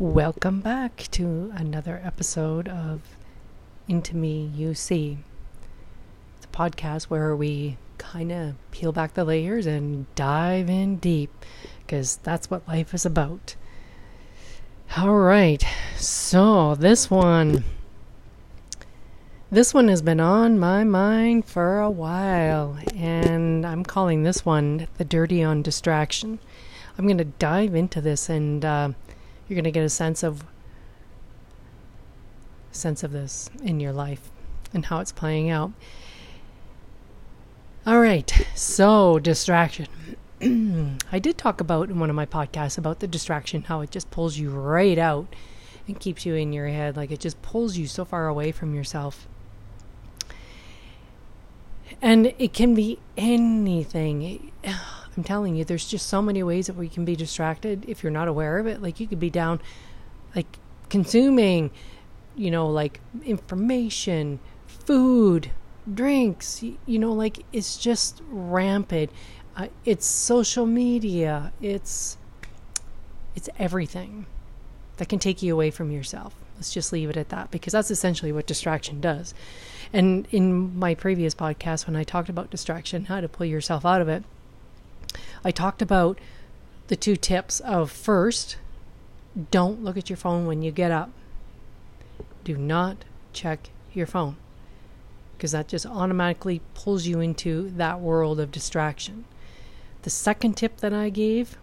Welcome back to another episode of Into Me You See. It's a podcast where we kind of peel back the layers and dive in deep because that's what life is about. All right, so this one. This one has been on my mind for a while, and I'm calling this one the Dirty on Distraction. I'm going to dive into this and uh, you're going to get a sense of sense of this in your life and how it's playing out. All right, so distraction. I did talk about in one of my podcasts about the distraction, how it just pulls you right out and keeps you in your head. Like it just pulls you so far away from yourself. And it can be anything. I'm telling you, there's just so many ways that we can be distracted if you're not aware of it. Like you could be down, like consuming, you know, like information, food, drinks. You know, like it's just rampant. Uh, it's social media. It's it's everything that can take you away from yourself. Let's just leave it at that because that's essentially what distraction does. And in my previous podcast, when I talked about distraction, how to pull yourself out of it, I talked about the two tips of first, don't look at your phone when you get up. Do not check your phone because that just automatically pulls you into that world of distraction. The second tip that I gave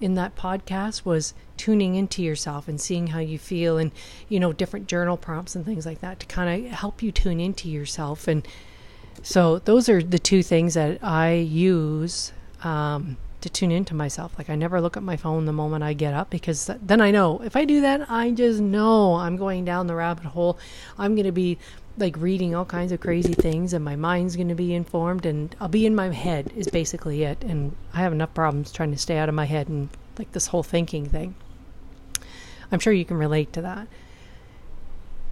in that podcast was tuning into yourself and seeing how you feel and you know different journal prompts and things like that to kind of help you tune into yourself and so those are the two things that I use um, to tune into myself. Like I never look at my phone the moment I get up because then I know if I do that, I just know I'm going down the rabbit hole. I'm going to be like reading all kinds of crazy things and my mind's going to be informed and I'll be in my head is basically it. And I have enough problems trying to stay out of my head and like this whole thinking thing. I'm sure you can relate to that.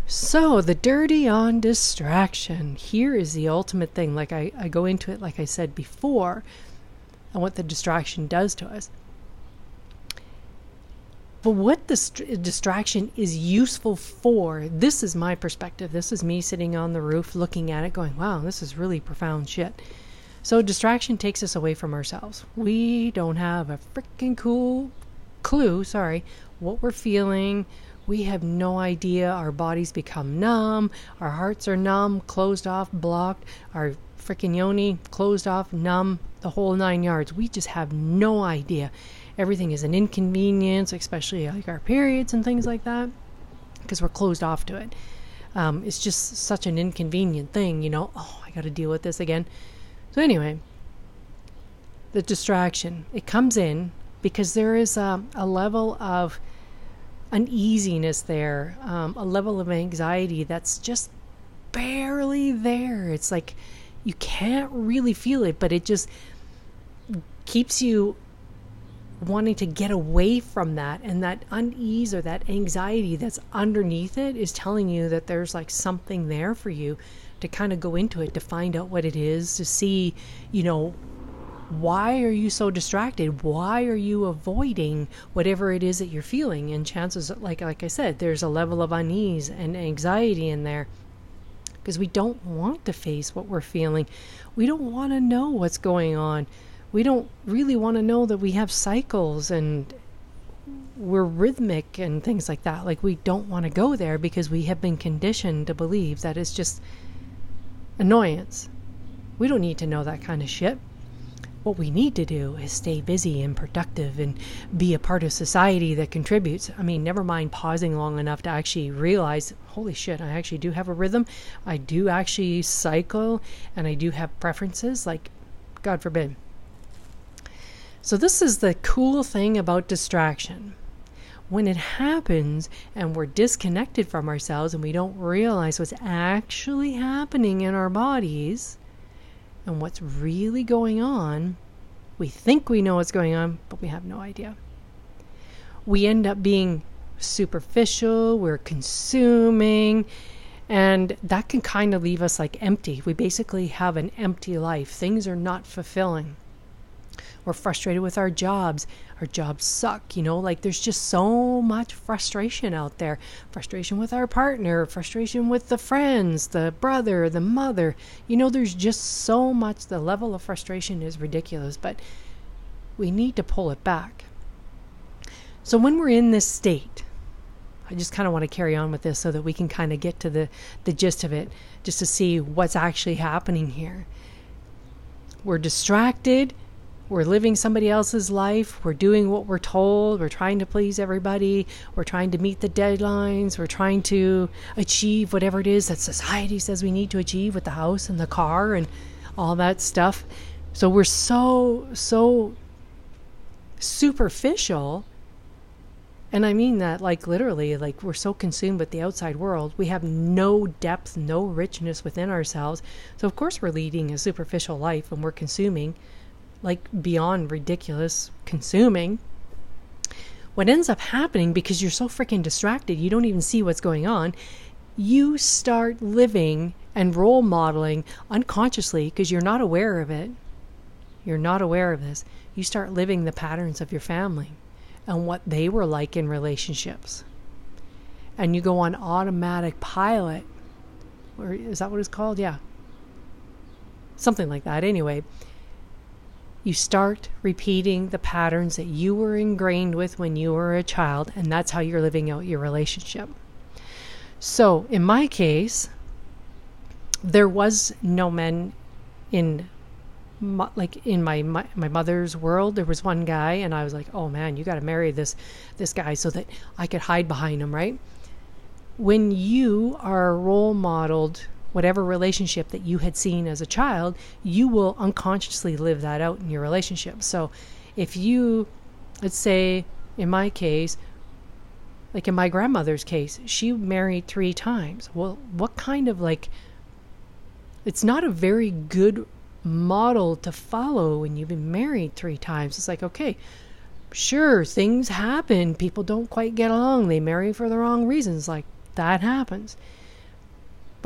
So, the dirty on distraction. Here is the ultimate thing. Like I, I go into it, like I said before, and what the distraction does to us. But what the st- distraction is useful for, this is my perspective. This is me sitting on the roof looking at it, going, wow, this is really profound shit. So, distraction takes us away from ourselves. We don't have a freaking cool clue, sorry, what we're feeling, we have no idea. Our bodies become numb, our hearts are numb, closed off, blocked, our freaking yoni closed off, numb, the whole nine yards. We just have no idea. Everything is an inconvenience, especially like our periods and things like that, because we're closed off to it. Um, it's just such an inconvenient thing, you know. Oh, I got to deal with this again. So, anyway, the distraction, it comes in because there is a, a level of uneasiness there, um, a level of anxiety that's just barely there. It's like you can't really feel it, but it just keeps you wanting to get away from that and that unease or that anxiety that's underneath it is telling you that there's like something there for you to kind of go into it to find out what it is to see you know why are you so distracted? Why are you avoiding whatever it is that you're feeling? And chances like like i said there's a level of unease and anxiety in there. Because we don't want to face what we're feeling. We don't want to know what's going on. We don't really want to know that we have cycles and we're rhythmic and things like that. Like we don't want to go there because we have been conditioned to believe that it's just annoyance. We don't need to know that kind of shit what we need to do is stay busy and productive and be a part of society that contributes. I mean, never mind pausing long enough to actually realize, holy shit, I actually do have a rhythm. I do actually cycle and I do have preferences. Like, God forbid. So, this is the cool thing about distraction. When it happens and we're disconnected from ourselves and we don't realize what's actually happening in our bodies, and what's really going on. We think we know what's going on, but we have no idea. We end up being superficial, we're consuming, and that can kind of leave us like empty. We basically have an empty life. Things are not fulfilling. We're frustrated with our jobs. Our jobs suck, you know, like there's just so much frustration out there. Frustration with our partner, frustration with the friends, the brother, the mother. You know, there's just so much. The level of frustration is ridiculous, but we need to pull it back. So when we're in this state, I just kind of want to carry on with this so that we can kind of get to the, the gist of it, just to see what's actually happening here. We're distracted we're living somebody else's life. We're doing what we're told. We're trying to please everybody. We're trying to meet the deadlines. We're trying to achieve whatever it is that society says we need to achieve with the house and the car and all that stuff. So we're so, so superficial. And I mean that like literally, like we're so consumed with the outside world. We have no depth, no richness within ourselves. So, of course, we're leading a superficial life and we're consuming like beyond ridiculous consuming. What ends up happening because you're so freaking distracted, you don't even see what's going on, you start living and role modeling unconsciously because you're not aware of it. You're not aware of this. You start living the patterns of your family and what they were like in relationships. And you go on automatic pilot. Or is that what it's called? Yeah. Something like that. Anyway, you start repeating the patterns that you were ingrained with when you were a child, and that's how you're living out your relationship. So, in my case, there was no men in like in my, my my mother's world there was one guy and I was like oh man you got to marry this this guy so that I could hide behind him right when you are role modeled whatever relationship that you had seen as a child, you will unconsciously live that out in your relationship. So if you, let's say, in my case, like in my grandmother's case, she married three times. Well, what kind of like, it's not a very good model to follow when you've been married three times. It's like, okay, sure, things happen. People don't quite get along. They marry for the wrong reasons. Like, that happens.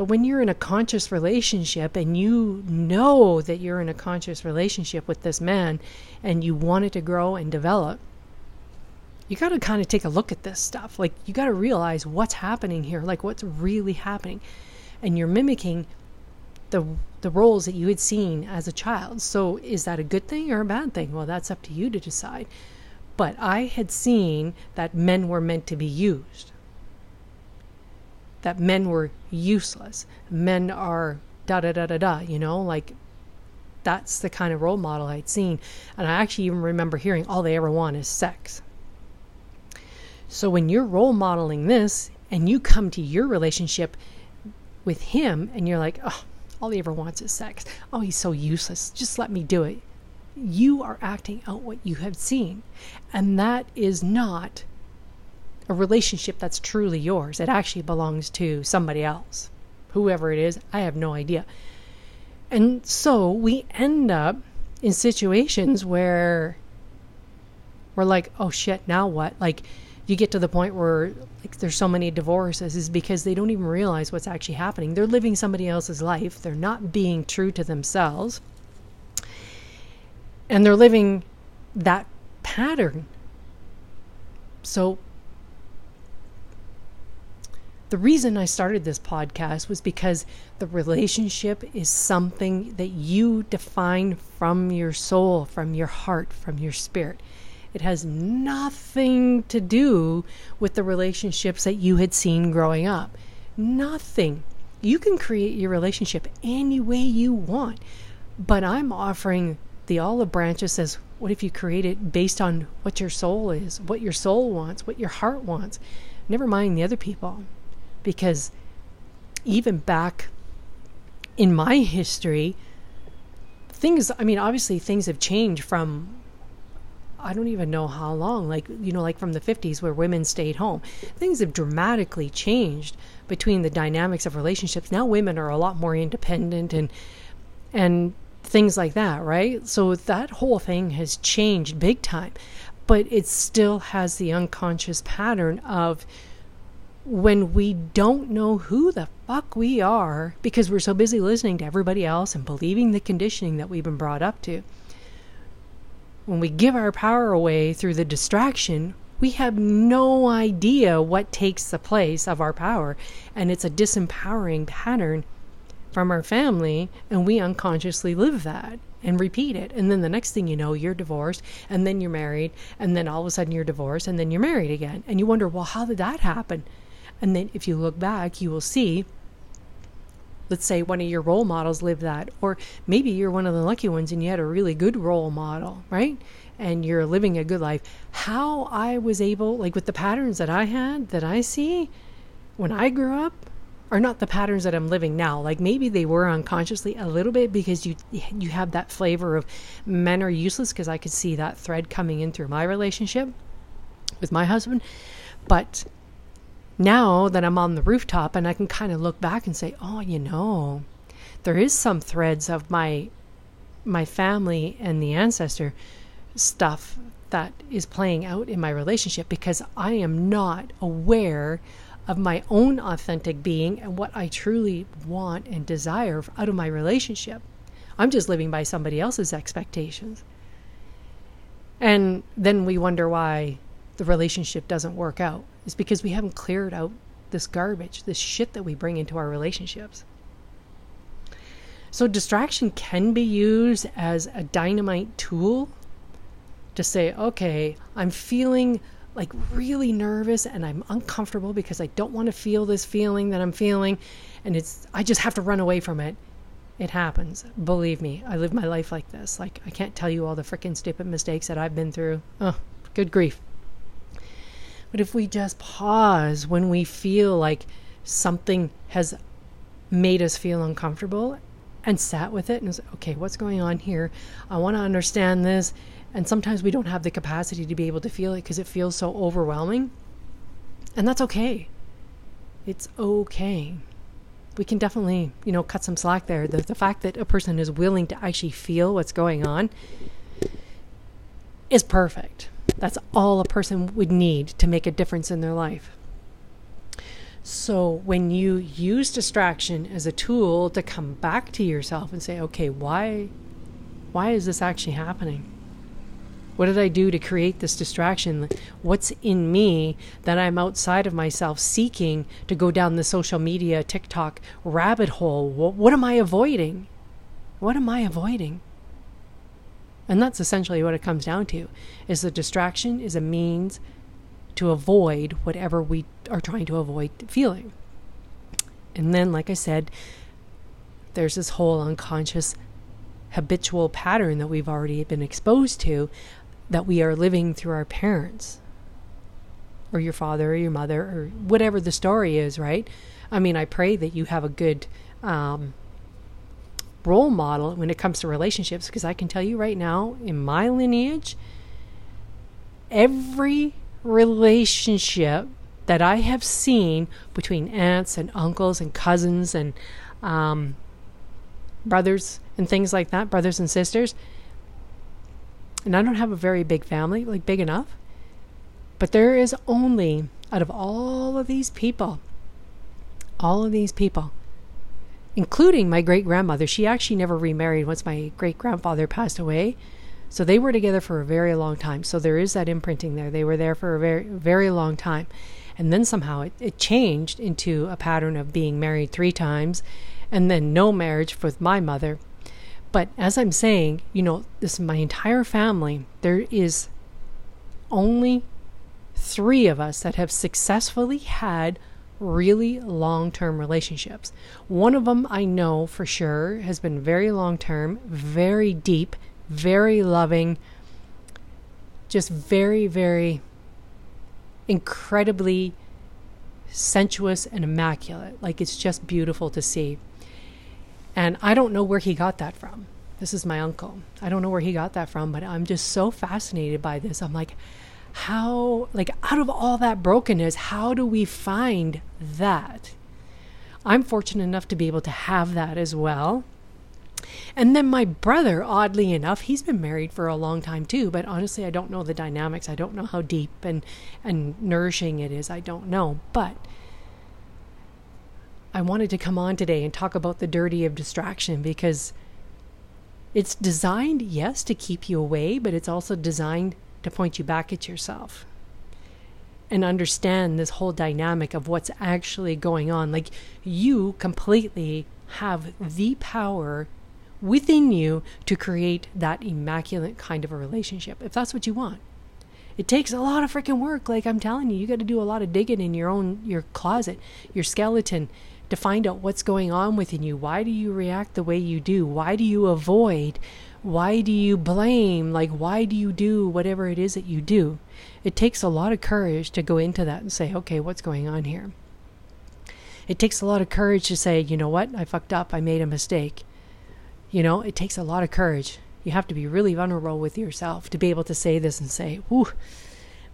But when you're in a conscious relationship and you know that you're in a conscious relationship with this man and you want it to grow and develop, you got to kind of take a look at this stuff. Like, you got to realize what's happening here, like, what's really happening. And you're mimicking the the roles that you had seen as a child. So is that a good thing or a bad thing? Well, that's up to you to decide. But I had seen that men were meant to be used that men were useless. Men are da da da da da, you know, like that's the kind of role model I'd seen. And I actually even remember hearing all they ever want is sex. So when you're role modeling this and you come to your relationship with him and you're like, oh, all he ever wants is sex. Oh, he's so useless. Just let me do it. You are acting out what you have seen. And that is not a relationship that's truly yours. It actually belongs to somebody else. Whoever it is, I have no idea. And so we end up in situations where we're like, oh shit, now what? Like, you get to the point where like there's so many divorces is because they don't even realize what's actually happening. They're living somebody else's life. They're not being true to themselves. And they're living that pattern. So the reason I started this podcast was because the relationship is something that you define from your soul, from your heart, from your spirit. It has nothing to do with the relationships that you had seen growing up. Nothing. You can create your relationship any way you want. But I'm offering the olive branch that says, what if you create it based on what your soul is, what your soul wants, what your heart wants? Never mind the other people because even back in my history, things, I mean, obviously things have changed from, I don't even know how long, like, you know, like from the 50s where women stayed home. Things have dramatically changed between the dynamics of relationships. Now women are a lot more independent and, and things like that, right? So that whole thing has changed big time, but it still has the unconscious pattern of, when we don't know who the fuck we are because we're so busy listening to everybody else and believing the conditioning that we've been brought up to, when we give our power away through the distraction, we have no idea what takes the place of our power. And it's a disempowering pattern from our family, and we unconsciously live that and repeat it. And then the next thing you know, you're divorced, and then you're married, and then all of a sudden you're divorced, and then you're married again. And you wonder, well, how did that happen? And then if you look back, you will see let's say one of your role models lived that or maybe you're one of the lucky ones and you had a really good role model right? And you're living a good life. How i was able like with the patterns that i had that i see when i grew up are not the patterns that i'm living now. Like maybe they were unconsciously a little bit because you you have that flavor of men are useless because i could see that thread coming in through my relationship with my husband. But now that I'm on the rooftop and I can kind of look back and say, oh, you know, there is some threads of my my family and the ancestor stuff that is playing out in my relationship because I am not aware of my own authentic being and what I truly want and desire out of my relationship. I'm just living by somebody else's expectations. And then we wonder why the relationship doesn't work out is because we haven't cleared out this garbage, this shit that we bring into our relationships. So, distraction can be used as a dynamite tool to say, okay, I'm feeling like really nervous and I'm uncomfortable because I don't want to feel this feeling that I'm feeling and it's I just have to run away from it. It happens. Believe me, I live my life like this. Like I can't tell you all the freaking stupid mistakes that I've been through. Oh, good grief. But if we just pause when we feel like something has made us feel uncomfortable and sat with it and say, okay, what's going on here? I want to understand this. And sometimes we don't have the capacity to be able to feel it because it feels so overwhelming. And that's okay. It's okay. We can definitely, you know, cut some slack there. The, the fact that a person is willing to actually feel what's going on is perfect. That's all a person would need to make a difference in their life. So when you use distraction as a tool to come back to yourself and say, okay, why why is this actually happening? What did I do to create this distraction? What's in me that I'm outside of myself seeking to go down the social media, TikTok rabbit hole? What, what am I avoiding? What am I avoiding? And that's essentially what it comes down to is the distraction is a means to avoid whatever we are trying to avoid feeling. And then like I said, there's this whole unconscious habitual pattern that we've already been exposed to that we are living through our parents or your father or your mother or whatever the story is, right? I mean, I pray that you have a good um, role model when it comes to relationships because I can tell you right now, in my lineage, every relationship that I have seen between aunts and uncles and cousins and um, brothers and things like that, brothers and sisters, and I don't have a very big family, like big enough, but there is only, out of all of these people, all of these people, including my great grandmother. She actually never remarried once my great grandfather passed away. So they were together for a very long time. So there is that imprinting there. They were there for a very, very long time. And then somehow it, it changed into a pattern of being married three times and then no marriage with my mother. But as I'm saying, you know, this my entire family, there is only three of us that have successfully had really long term relationships. One of them I know for sure has been very long term, very deep, very loving, just very, very incredibly sensuous and immaculate. Like it's just beautiful to see. And I don't know where he got that from. This is my uncle. I don't know where he got that from, but I'm just so fascinated by this. I'm like, how like out of all that brokenness how do we find that? I'm fortunate enough to be able to have that as well. And then my brother oddly enough he's been married for a long time too but honestly i don't know the dynamics. I don't know how deep and and nourishing it is. I don't know. But I wanted to come on today and talk about the dirty of distraction because It's designed, yes, to keep you away, but it's also designed to point you back at yourself and understand this whole dynamic of what's actually going on. Like you completely have the power within you to create that immaculate kind of a relationship if that's what you want. It takes a lot of freaking work. Like I'm telling you, you got to do a lot of digging in your own your closet, your skeleton to find out what's going on within you. Why do you react the way you do? Why do you avoid? Why do you blame? Like why do you do whatever it is that you do? It takes a lot of courage to go into that and say, "Okay, what's going on here?" It takes a lot of courage to say, "You know what? I fucked up. I made a mistake." You know, it takes a lot of courage. You have to be really vulnerable with yourself to be able to say this and say, "Ooh,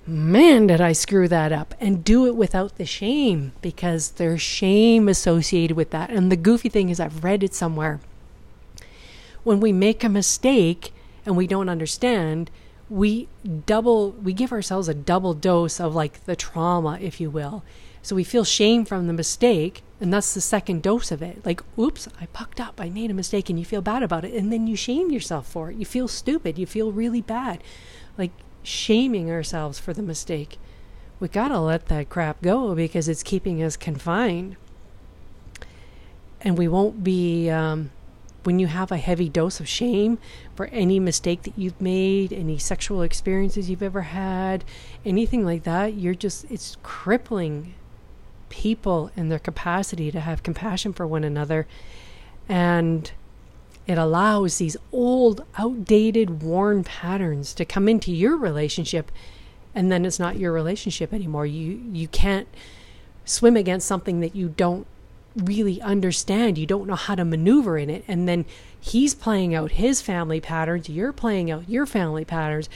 man, did I screw that up?" And do it without the shame because there's shame associated with that. And the goofy thing is, I've read it somewhere. When we make a mistake and we don't understand, we double we give ourselves a double dose of like the trauma, if you will. So we feel shame from the mistake, and that's the second dose of it. Like, oops, I pucked up, I made a mistake, and you feel bad about it. And then you shame yourself for it. You feel stupid, you feel really bad. Like shaming ourselves for the mistake. We gotta let that crap go because it's keeping us confined. And we won't be, um, when you have a heavy dose of shame for any mistake that you've made, any sexual experiences you've ever had, anything like that, you're just, it's crippling people and their capacity to have compassion for one another. And it allows these old, outdated, worn patterns to come into your relationship, and then it's not your relationship anymore. You you can't swim against something that you don't really understand. You don't know how to maneuver in it, and then he's playing out his family patterns. You're playing out your family patterns.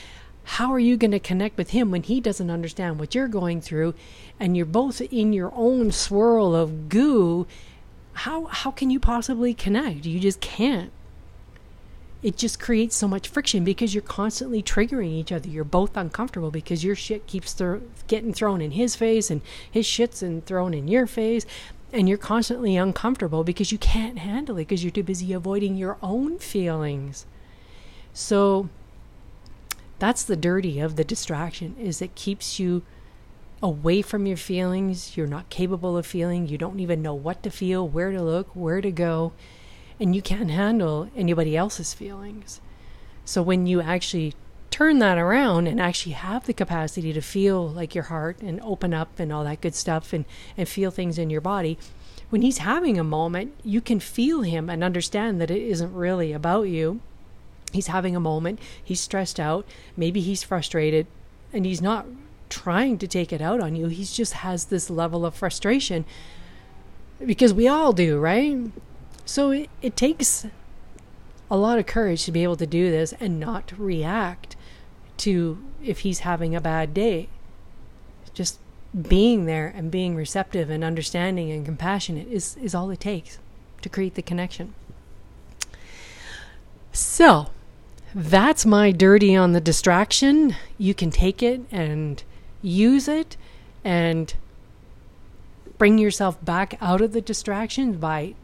How are you going to connect with him when he doesn't understand what you're going through? And you're both in your own swirl of goo. How how can you possibly connect? You just can't. It just creates so much friction because you're constantly triggering each other. You're both uncomfortable because your shit keeps th- getting thrown in his face and his shit's and thrown in your face and you're constantly uncomfortable because you can't handle it because you're too busy avoiding your own feelings. So that's the dirty of the distraction is it keeps you away from your feelings. You're not capable of feeling. You don't even know what to feel where to look where to go and you can't handle anybody else's feelings. So when you actually turn that around and actually have the capacity to feel like your heart and open up and all that good stuff and, and feel things in your body when he's having a moment you can feel him and understand that it isn't really about you he's having a moment, he's stressed out, maybe he's frustrated, and he's not trying to take it out on you. He just has this level of frustration because we all do, right? So it, it takes a lot of courage to be able to do this and not react to if he's having a bad day. Just being there and being receptive and understanding and compassionate is, is all it takes to create the connection. So, that's my dirty on the distraction. You can take it and use it and bring yourself back out of the distraction by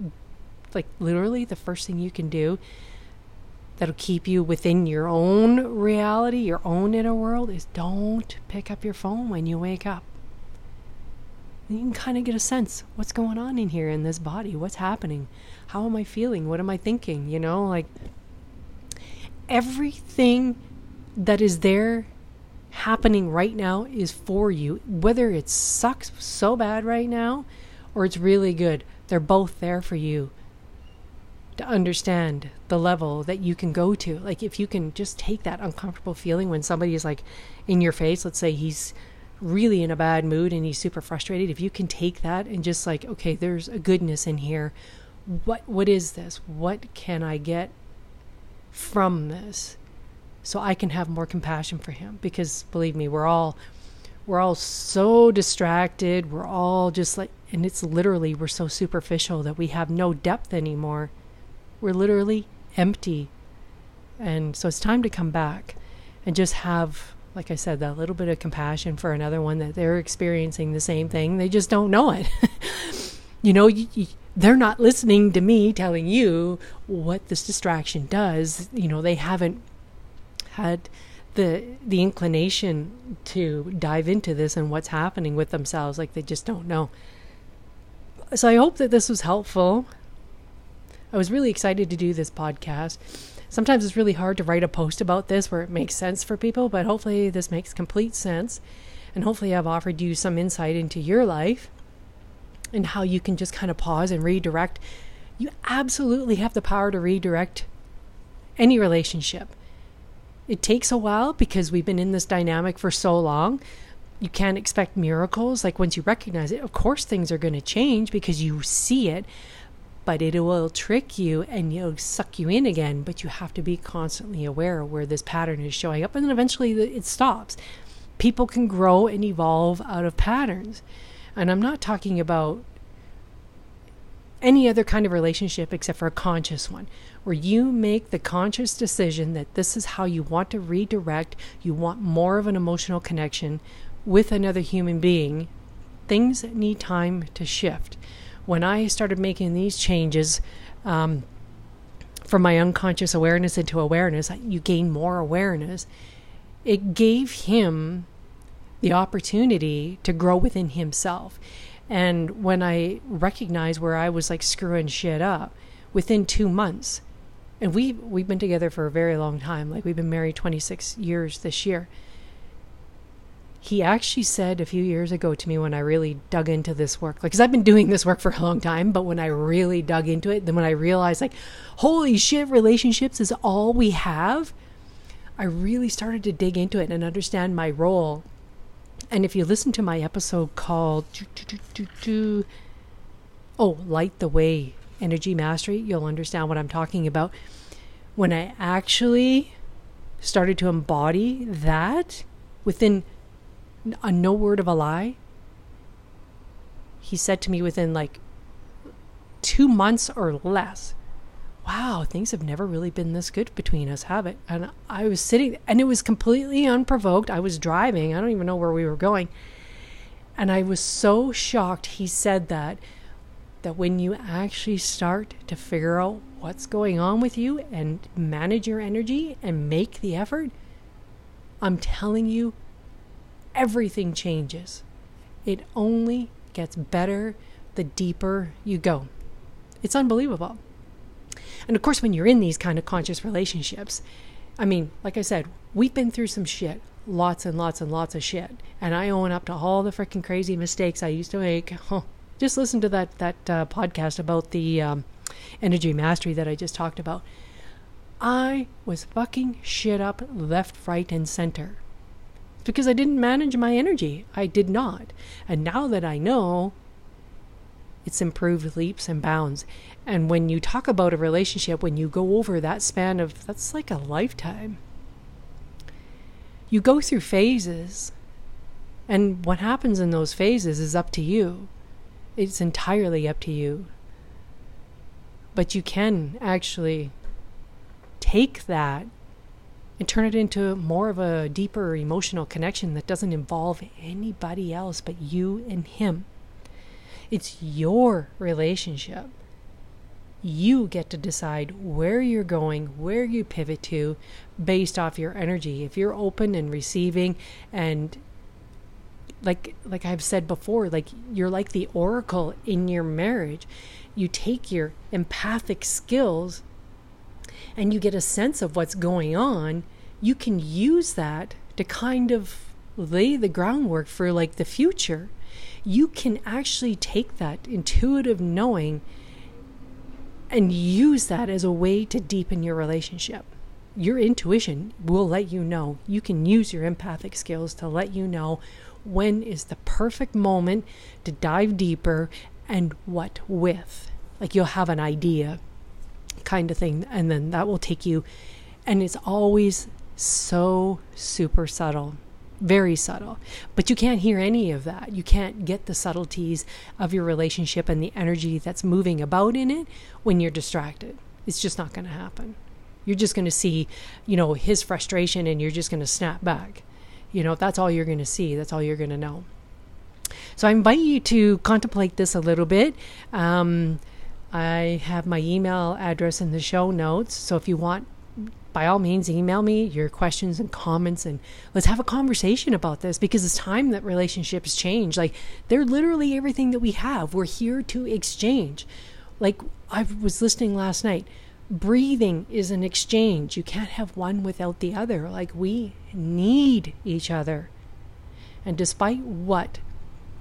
like literally the first thing you can do that'll keep you within your own reality, your own inner world is don't pick up your phone when you wake up. You can kind of get a sense what's going on in here in this body, what's happening, how am I feeling, what am I thinking, you know, like everything that is there happening right now is for you. Whether it sucks so bad right now or it's really good, they're both there for you to understand the level that you can go to. Like if you can just take that uncomfortable feeling when somebody is like in your face, let's say he's really in a bad mood and he's super frustrated, if you can take that and just like, okay, there's a goodness in here. What what is this? What can I get from this so I can have more compassion for him because believe me we're all we're all so distracted we're all just like and it's literally we're so superficial that we have no depth anymore we're literally empty and so it's time to come back and just have like I said that little bit of compassion for another one that they're experiencing the same thing they just don't know it You know, you, you, they're not listening to me telling you what this distraction does. You know, they haven't had the the inclination to dive into this and what's happening with themselves like they just don't know. So I hope that this was helpful. I was really excited to do this podcast. Sometimes it's really hard to write a post about this where it makes sense for people, but hopefully this makes complete sense. And hopefully I've offered you some insight into your life and how you can just kind of pause and redirect. You absolutely have the power to redirect any relationship. It takes a while because we've been in this dynamic for so long. You can't expect miracles. Like once you recognize it, of course things are going to change because you see it, but it will trick you and it'll suck you in again. But you have to be constantly aware where this pattern is showing up, and then eventually it stops. People can grow and evolve out of patterns. And I'm not talking about any other kind of relationship except for a conscious one, where you make the conscious decision that this is how you want to redirect, you want more of an emotional connection with another human being. Things need time to shift. When I started making these changes, um, from my unconscious awareness into awareness, you gain more awareness. It gave him the opportunity to grow within himself. And when I recognized where I was like screwing shit up within two months, and we we've been together for a very long time, like we've been married 26 years this year. He actually said a few years ago to me when I really dug into this work, like, because I've been doing this work for a long time, but when I really dug into it, then when I realized, like, holy shit, relationships is all we have, I really started to dig into it and understand my role and if you listen to my episode called Oh, Light the Way Energy Mastery, you'll understand what I'm talking about. When I actually started to embody that within a no word of a lie, he said to me within like two months or less, wow, things have never really been this good between us, have it? And I was sitting, and it was completely unprovoked. I was driving, I don't even know where we were going. And I was so shocked he said that, that when you actually start to figure out what's going on with you and manage your energy and make the effort, I'm telling you, everything changes. It only gets better the deeper you go. It's unbelievable. And of course, when you're in these kind of conscious relationships, I mean, like I said, we've been through some shit, lots and lots and lots of shit. And I own up to all the freaking crazy mistakes I used to make. Just listen to that that uh, podcast about the um, energy mastery that I just talked about. I was fucking shit up left, right, and center because I didn't manage my energy. I did not. And now that I know, it's improved leaps and bounds. And when you talk about a relationship, when you go over that span of that's like a lifetime, you go through phases. And what happens in those phases is up to you. It's entirely up to you. But you can actually take that and turn it into more of a deeper emotional connection that doesn't involve anybody else but you and him. It's your relationship. You get to decide where you're going, where you pivot to based off your energy. If you're open and receiving and like like I've said before, like you're like the oracle in your marriage. You take your empathic skills and you get a sense of what's going on, you can use that to kind of lay the groundwork for like the future you can actually take that intuitive knowing and use that as a way to deepen your relationship. Your intuition will let you know. You can use your empathic skills to let you know when is the perfect moment to dive deeper and what with. Like you'll have an idea kind of thing, and then that will take you. And it's always so super subtle very subtle. But you can't hear any of that. You can't get the subtleties of your relationship and the energy that's moving about in it when you're distracted. It's just not going to happen. You're just going to see, you know, his frustration and you're just going to snap back. You know, that's all you're going to see. That's all you're going to know. So I invite you to contemplate this a little bit. Um, I have my email address in the show notes. So if you want, by all means, email me your questions and comments and let's have a conversation about this because it's time that relationships change. Like they're literally everything that we have. We're here to exchange. Like I was listening last night. Breathing is an exchange. You can't have one without the other. Like we need each other. And despite what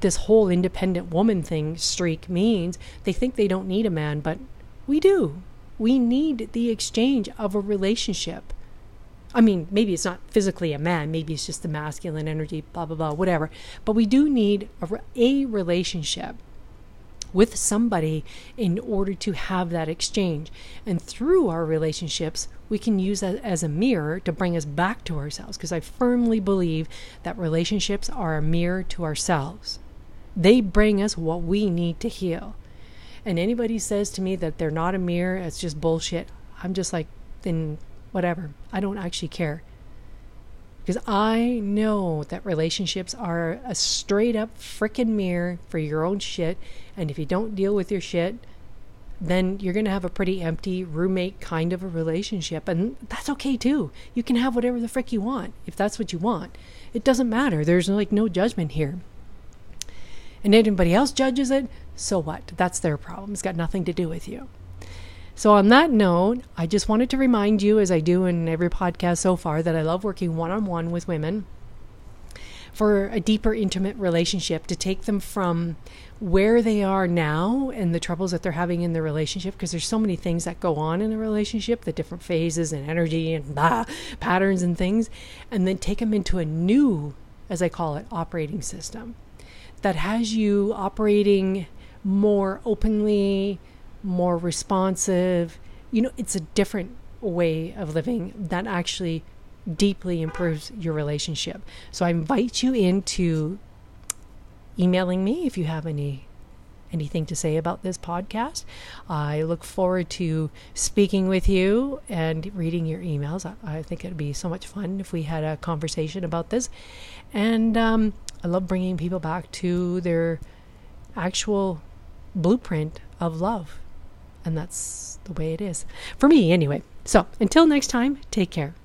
this whole independent woman thing streak means, they think they don't need a man, but we do. We need the exchange of a relationship. I mean, maybe it's not physically a man, maybe it's just the masculine energy, blah, blah, blah, whatever. But we do need a, a relationship with somebody in order to have that exchange. And through our relationships, we can use that as a mirror to bring us back to ourselves because I firmly believe that relationships are a mirror to ourselves. They bring us what we need to heal. And anybody says to me that they're not a mirror, it's just bullshit. I'm just like, then whatever. I don't actually care. Because I know that relationships are a straight up freaking mirror for your own shit. And if you don't deal with your shit, then you're going to have a pretty empty roommate kind of a relationship. And that's okay too. You can have whatever the frick you want if that's what you want. It doesn't matter. There's like no judgment here and anybody else judges it, so what? That's their problem. It's got nothing to do with you. So, on that note, I just wanted to remind you, as I do in every podcast so far, that I love working one on one with women for a deeper, intimate relationship to take them from where they are now and the troubles that they're having in the relationship, because there's so many things that go on in a relationship, the different phases and energy and blah, patterns and things, and then take them into a new, as I call it, operating system that has you operating more openly, more responsive. You know, it's a different way of living that actually deeply improves your relationship. So I invite you into emailing me if you have any anything to say about this podcast. I look forward to speaking with you and reading your emails. I, I think it'd be so much fun if we had a conversation about this. And um, I love bringing people back to their actual blueprint of love. And that's the way it is. For me, anyway. So until next time, take care.